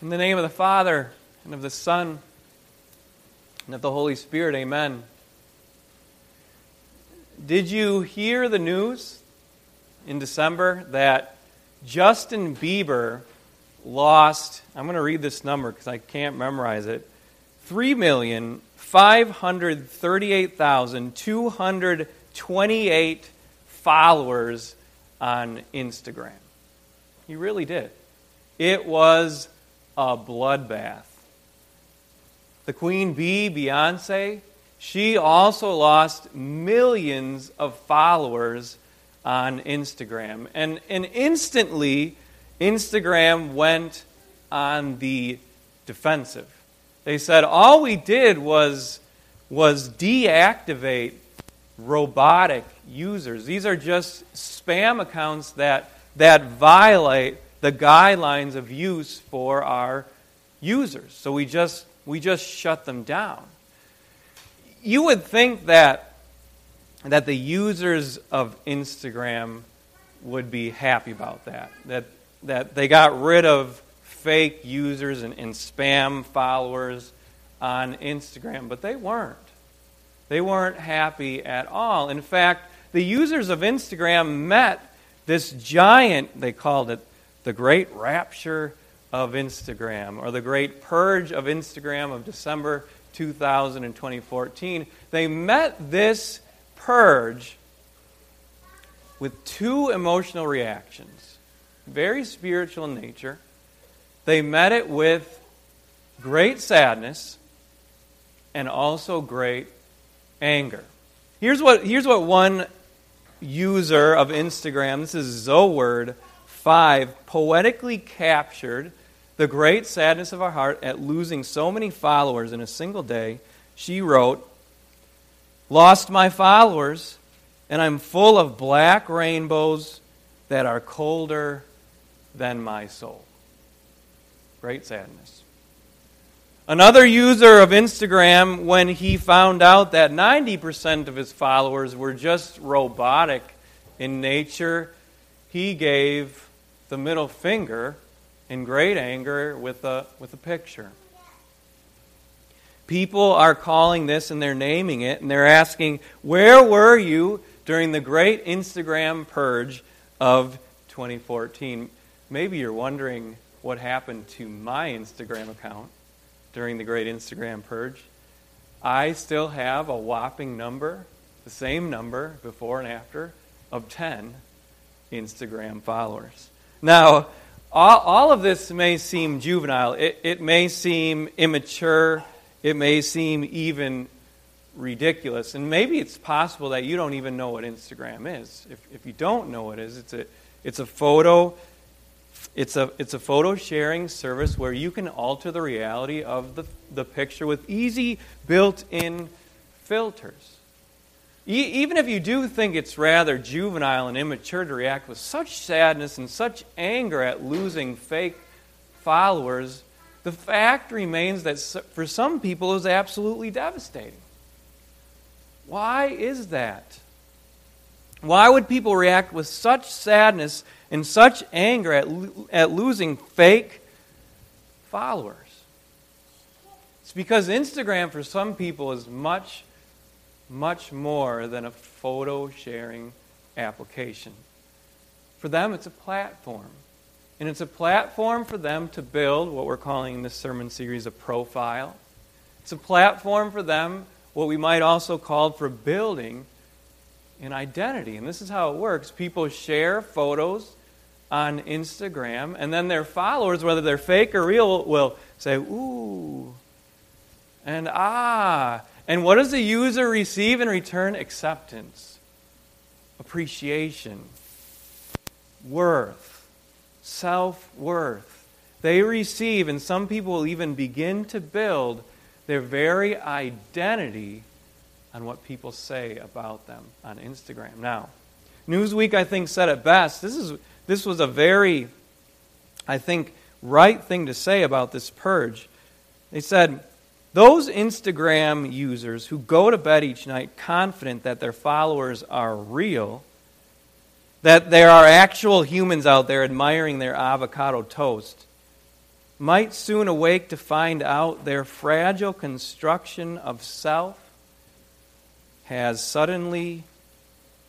In the name of the Father, and of the Son, and of the Holy Spirit, amen. Did you hear the news in December that Justin Bieber lost, I'm going to read this number because I can't memorize it, 3,538,228 followers on Instagram. He really did. It was a bloodbath. The Queen Bee, Beyonce, she also lost millions of followers on Instagram. And, and instantly, Instagram went on the defensive. They said all we did was, was deactivate robotic users. These are just spam accounts that, that violate the guidelines of use for our users. So we just, we just shut them down. You would think that, that the users of Instagram would be happy about that, that, that they got rid of fake users and, and spam followers on Instagram, but they weren't. They weren't happy at all. In fact, the users of Instagram met this giant, they called it the great rapture of Instagram, or the great purge of Instagram of December 2000 and 2014. They met this purge with two emotional reactions, very spiritual in nature. They met it with great sadness and also great anger. Here's what, here's what one user of Instagram, this is Zoword, 5 poetically captured the great sadness of our heart at losing so many followers in a single day. She wrote, Lost my followers, and I'm full of black rainbows that are colder than my soul. Great sadness. Another user of Instagram, when he found out that 90% of his followers were just robotic in nature, he gave the middle finger in great anger with a, with a picture. People are calling this and they're naming it and they're asking, Where were you during the great Instagram purge of 2014? Maybe you're wondering what happened to my Instagram account during the great Instagram purge. I still have a whopping number, the same number before and after, of 10 Instagram followers. Now, all, all of this may seem juvenile. It, it may seem immature. It may seem even ridiculous. And maybe it's possible that you don't even know what Instagram is. If, if you don't know what it is, it's a, it's a photo. It's a, it's a photo sharing service where you can alter the reality of the, the picture with easy built in filters even if you do think it's rather juvenile and immature to react with such sadness and such anger at losing fake followers, the fact remains that for some people is absolutely devastating. Why is that? Why would people react with such sadness and such anger at, at losing fake followers? It's because Instagram, for some people, is much much more than a photo sharing application. For them, it's a platform. And it's a platform for them to build what we're calling in this sermon series a profile. It's a platform for them, what we might also call for building an identity. And this is how it works people share photos on Instagram, and then their followers, whether they're fake or real, will say, ooh, and ah, and what does the user receive in return? Acceptance, appreciation, worth, self worth. They receive, and some people will even begin to build their very identity on what people say about them on Instagram. Now, Newsweek, I think, said it best. This, is, this was a very, I think, right thing to say about this purge. They said, those Instagram users who go to bed each night confident that their followers are real, that there are actual humans out there admiring their avocado toast, might soon awake to find out their fragile construction of self has suddenly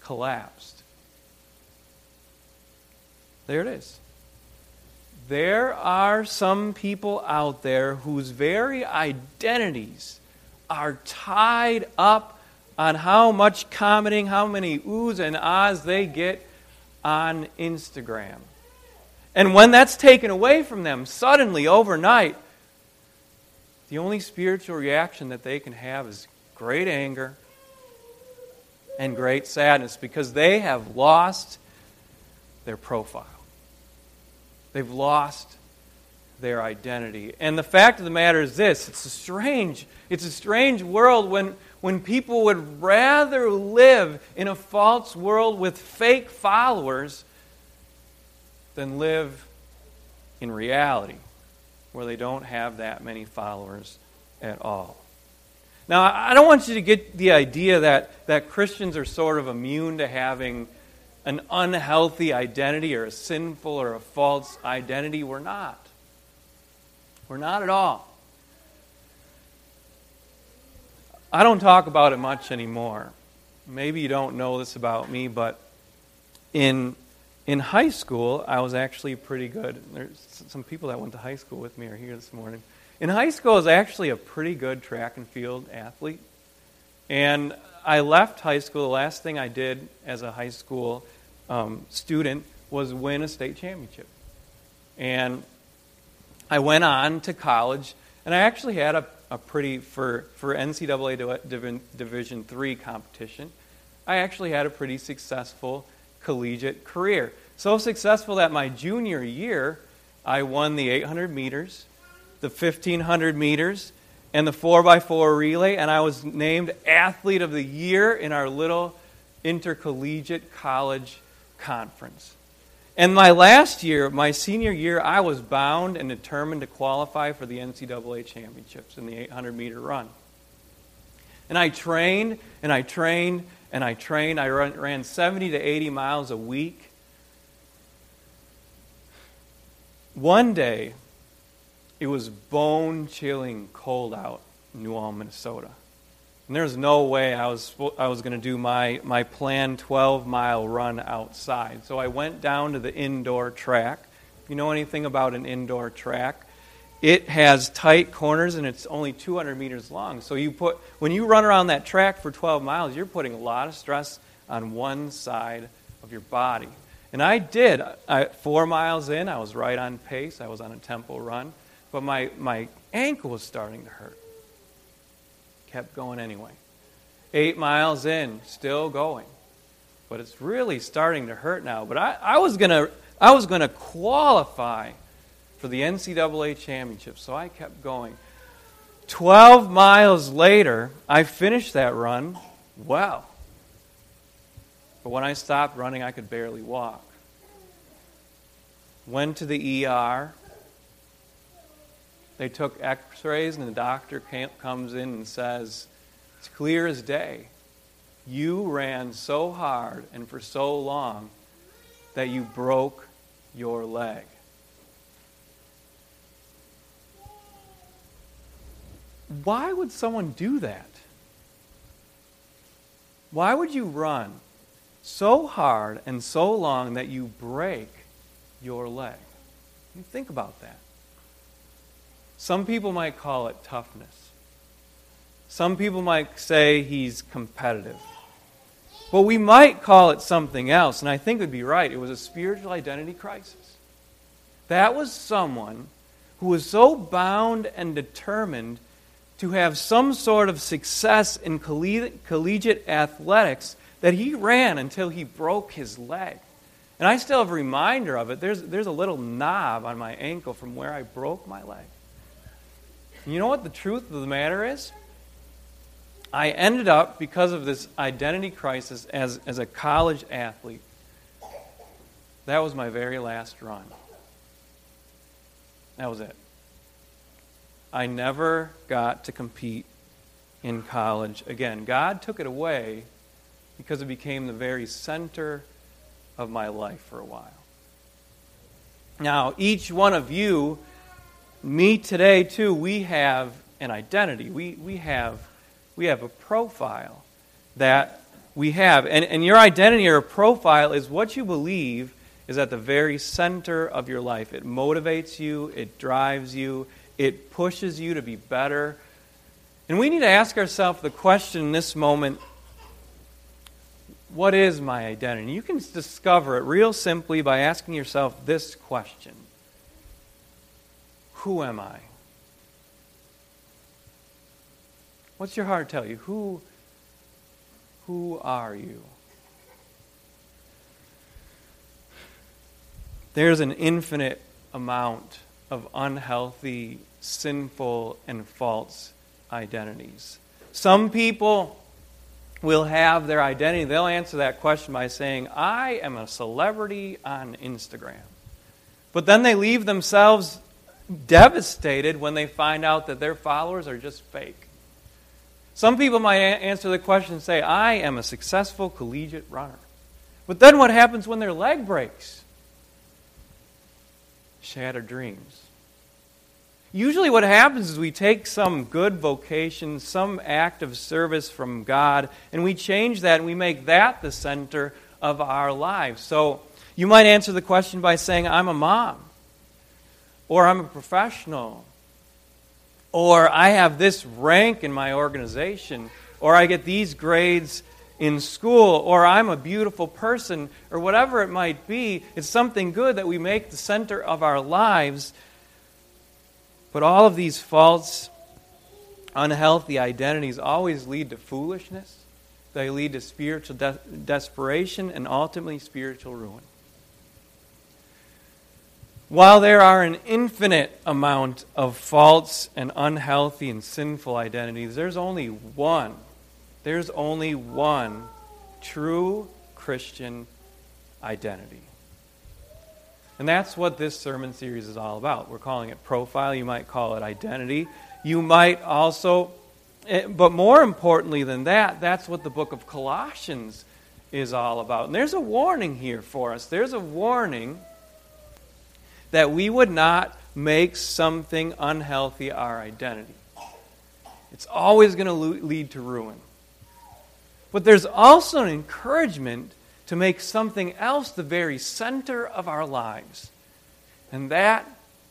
collapsed. There it is. There are some people out there whose very identities are tied up on how much commenting, how many oohs and ahs they get on Instagram. And when that's taken away from them, suddenly, overnight, the only spiritual reaction that they can have is great anger and great sadness because they have lost their profile. They've lost their identity. And the fact of the matter is this it's a strange, it's a strange world when, when people would rather live in a false world with fake followers than live in reality where they don't have that many followers at all. Now, I don't want you to get the idea that, that Christians are sort of immune to having an unhealthy identity or a sinful or a false identity. We're not. We're not at all. I don't talk about it much anymore. Maybe you don't know this about me, but in in high school, I was actually pretty good. There's some people that went to high school with me are here this morning. In high school, I was actually a pretty good track and field athlete. And I left high school. The last thing I did as a high school um, student was win a state championship. And I went on to college, and I actually had a, a pretty, for, for NCAA Division III competition, I actually had a pretty successful collegiate career. So successful that my junior year, I won the 800 meters, the 1500 meters, and the 4x4 relay, and I was named Athlete of the Year in our little intercollegiate college conference. And my last year, my senior year, I was bound and determined to qualify for the NCAA championships in the 800 meter run. And I trained and I trained and I trained. I ran 70 to 80 miles a week. One day, it was bone chilling cold out in New Ulm, Minnesota. And there was no way I was, I was going to do my, my planned 12 mile run outside. So I went down to the indoor track. If you know anything about an indoor track, it has tight corners and it's only 200 meters long. So you put, when you run around that track for 12 miles, you're putting a lot of stress on one side of your body. And I did. I, four miles in, I was right on pace. I was on a tempo run but my, my ankle was starting to hurt. Kept going anyway. Eight miles in, still going. But it's really starting to hurt now. But I, I was going to I was to qualify for the NCAA championship, so I kept going. 12 miles later, I finished that run well. But when I stopped running, I could barely walk. Went to the ER, they took x rays, and the doctor comes in and says, It's clear as day. You ran so hard and for so long that you broke your leg. Why would someone do that? Why would you run so hard and so long that you break your leg? You think about that. Some people might call it toughness. Some people might say he's competitive. But we might call it something else, and I think would be right. It was a spiritual identity crisis. That was someone who was so bound and determined to have some sort of success in collegiate athletics that he ran until he broke his leg. And I still have a reminder of it. There's, there's a little knob on my ankle from where I broke my leg. You know what the truth of the matter is? I ended up, because of this identity crisis, as, as a college athlete. That was my very last run. That was it. I never got to compete in college again. God took it away because it became the very center of my life for a while. Now, each one of you me today, too, we have an identity. We, we, have, we have a profile that we have. And, and your identity or profile is what you believe is at the very center of your life. It motivates you, it drives you, it pushes you to be better. And we need to ask ourselves the question in this moment what is my identity? You can discover it real simply by asking yourself this question Who am I? What's your heart tell you? Who, who are you? There's an infinite amount of unhealthy, sinful, and false identities. Some people will have their identity, they'll answer that question by saying, I am a celebrity on Instagram. But then they leave themselves devastated when they find out that their followers are just fake. Some people might answer the question and say, I am a successful collegiate runner. But then what happens when their leg breaks? Shattered dreams. Usually, what happens is we take some good vocation, some act of service from God, and we change that and we make that the center of our lives. So, you might answer the question by saying, I'm a mom, or I'm a professional, or I have this rank in my organization, or I get these grades in school, or I'm a beautiful person, or whatever it might be. It's something good that we make the center of our lives but all of these false, unhealthy identities always lead to foolishness. They lead to spiritual de- desperation and ultimately spiritual ruin. While there are an infinite amount of false and unhealthy and sinful identities, there's only one. There's only one true Christian identity. And that's what this sermon series is all about. We're calling it profile. You might call it identity. You might also, eh, but more importantly than that, that's what the book of Colossians is all about. And there's a warning here for us. There's a warning that we would not make something unhealthy our identity. It's always going to lead to ruin. But there's also an encouragement to make something else the very center of our lives. And that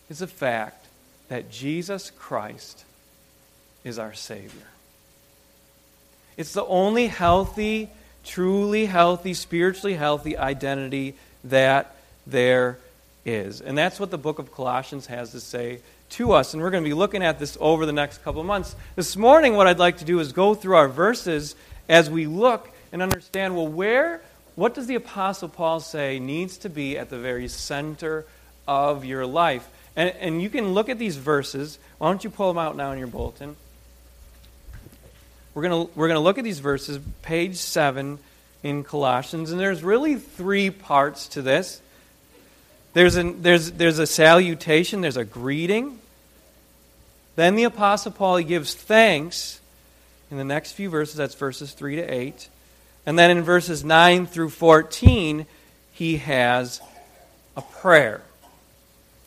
is the fact that Jesus Christ is our Savior. It's the only healthy, truly healthy, spiritually healthy identity that there is. And that's what the book of Colossians has to say to us. And we're going to be looking at this over the next couple of months. This morning, what I'd like to do is go through our verses as we look and understand well, where what does the Apostle Paul say needs to be at the very center of your life? And, and you can look at these verses. Why don't you pull them out now in your bulletin? We're going we're going to look at these verses, page 7 in Colossians, and there's really three parts to this. There's, an, there's, there's a salutation, there's a greeting. Then the Apostle Paul gives thanks in the next few verses, that's verses 3 to 8. And then in verses 9 through 14, he has a prayer.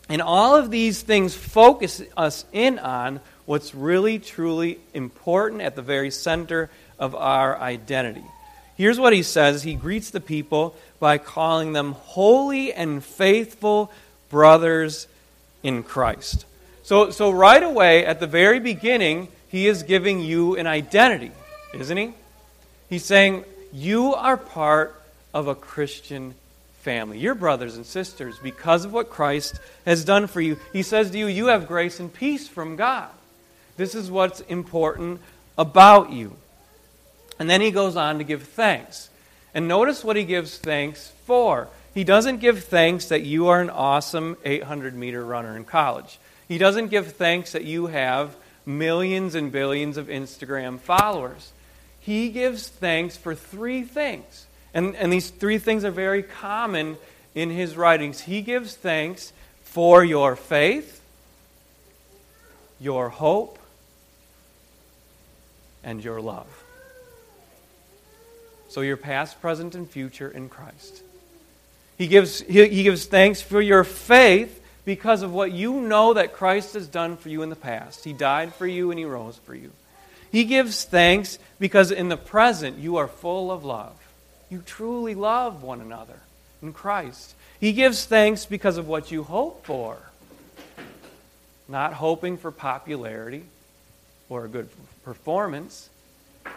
And all of these things focus us in on what's really, truly important at the very center of our identity. Here's what he says He greets the people by calling them holy and faithful brothers in Christ. So, so right away, at the very beginning, he is giving you an identity, isn't he? He's saying, you are part of a Christian family. Your brothers and sisters, because of what Christ has done for you. He says to you, You have grace and peace from God. This is what's important about you. And then he goes on to give thanks. And notice what he gives thanks for. He doesn't give thanks that you are an awesome 800 meter runner in college. He doesn't give thanks that you have millions and billions of Instagram followers he gives thanks for three things. And, and these three things are very common in his writings. He gives thanks for your faith, your hope, and your love. So, your past, present, and future in Christ. He gives, he, he gives thanks for your faith because of what you know that Christ has done for you in the past. He died for you and He rose for you. He gives thanks because in the present you are full of love. You truly love one another in Christ. He gives thanks because of what you hope for. Not hoping for popularity or a good performance.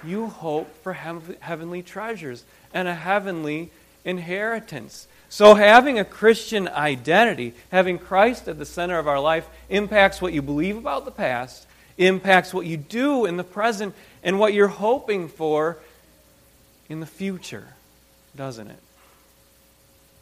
You hope for heavenly treasures and a heavenly inheritance. So, having a Christian identity, having Christ at the center of our life, impacts what you believe about the past, impacts what you do in the present, and what you're hoping for in the future, doesn't it?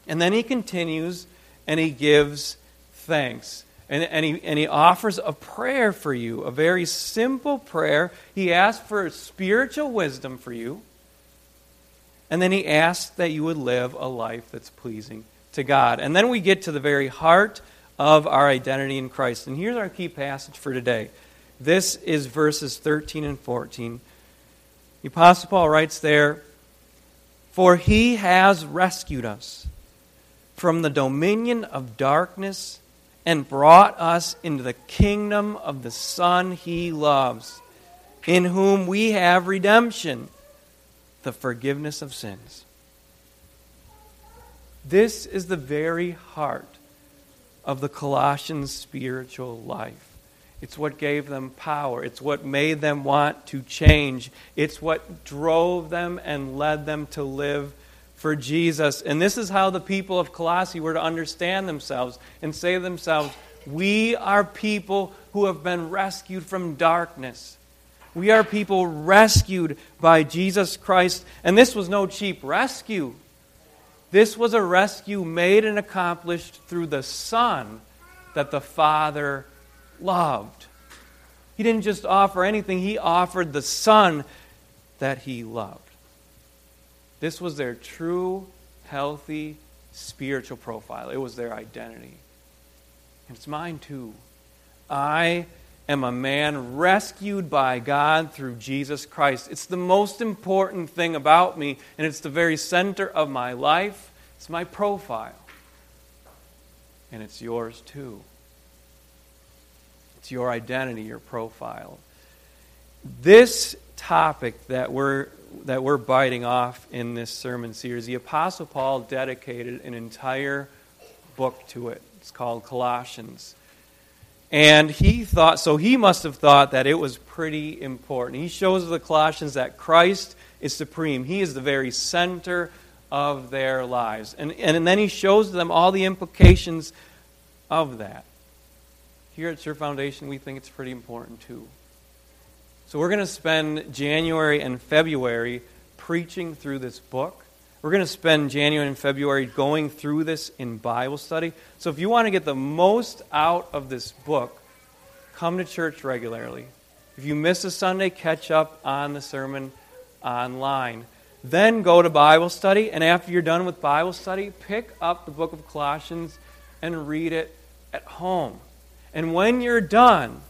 And then he continues and he gives thanks. And, and, he, and he offers a prayer for you, a very simple prayer. He asks for spiritual wisdom for you. And then he asks that you would live a life that's pleasing to God. And then we get to the very heart of our identity in Christ. And here's our key passage for today. This is verses 13 and 14. The Apostle Paul writes there, For he has rescued us from the dominion of darkness and brought us into the kingdom of the Son he loves, in whom we have redemption the forgiveness of sins. This is the very heart of the Colossians' spiritual life. It's what gave them power. It's what made them want to change. It's what drove them and led them to live for Jesus. And this is how the people of Colossae were to understand themselves and say to themselves, We are people who have been rescued from darkness. We are people rescued by Jesus Christ. And this was no cheap rescue. This was a rescue made and accomplished through the Son that the Father loved. He didn't just offer anything, He offered the Son that He loved. This was their true, healthy, spiritual profile. It was their identity. And it's mine too. I am a man rescued by God through Jesus Christ. It's the most important thing about me, and it's the very center of my life. It's my profile. And it's yours too. It's your identity, your profile. This topic that we're that we're biting off in this sermon series, the Apostle Paul dedicated an entire book to it. It's called Colossians. And he thought, so he must have thought that it was pretty important. He shows the Colossians that Christ is supreme, He is the very center of their lives. And, and then he shows them all the implications of that. Here at Your Foundation, we think it's pretty important too. So we're going to spend January and February preaching through this book. We're going to spend January and February going through this in Bible study. So if you want to get the most out of this book, come to church regularly. If you miss a Sunday, catch up on the sermon online. Then go to Bible study, and after you're done with Bible study, pick up the book of Colossians and read it at home. And when you're done,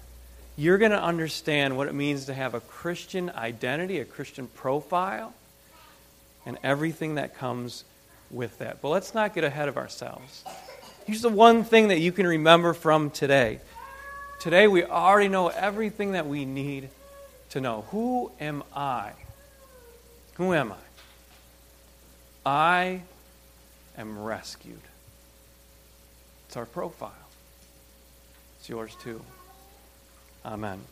you're going to understand what it means to have a Christian identity, a Christian profile and everything that comes with that. But let's not get ahead of ourselves. Here's the one thing that you can remember from today. Today, we already know everything that we need to know. Who am I? Who am I? I am rescued. It's our profile. It's yours too. Amen.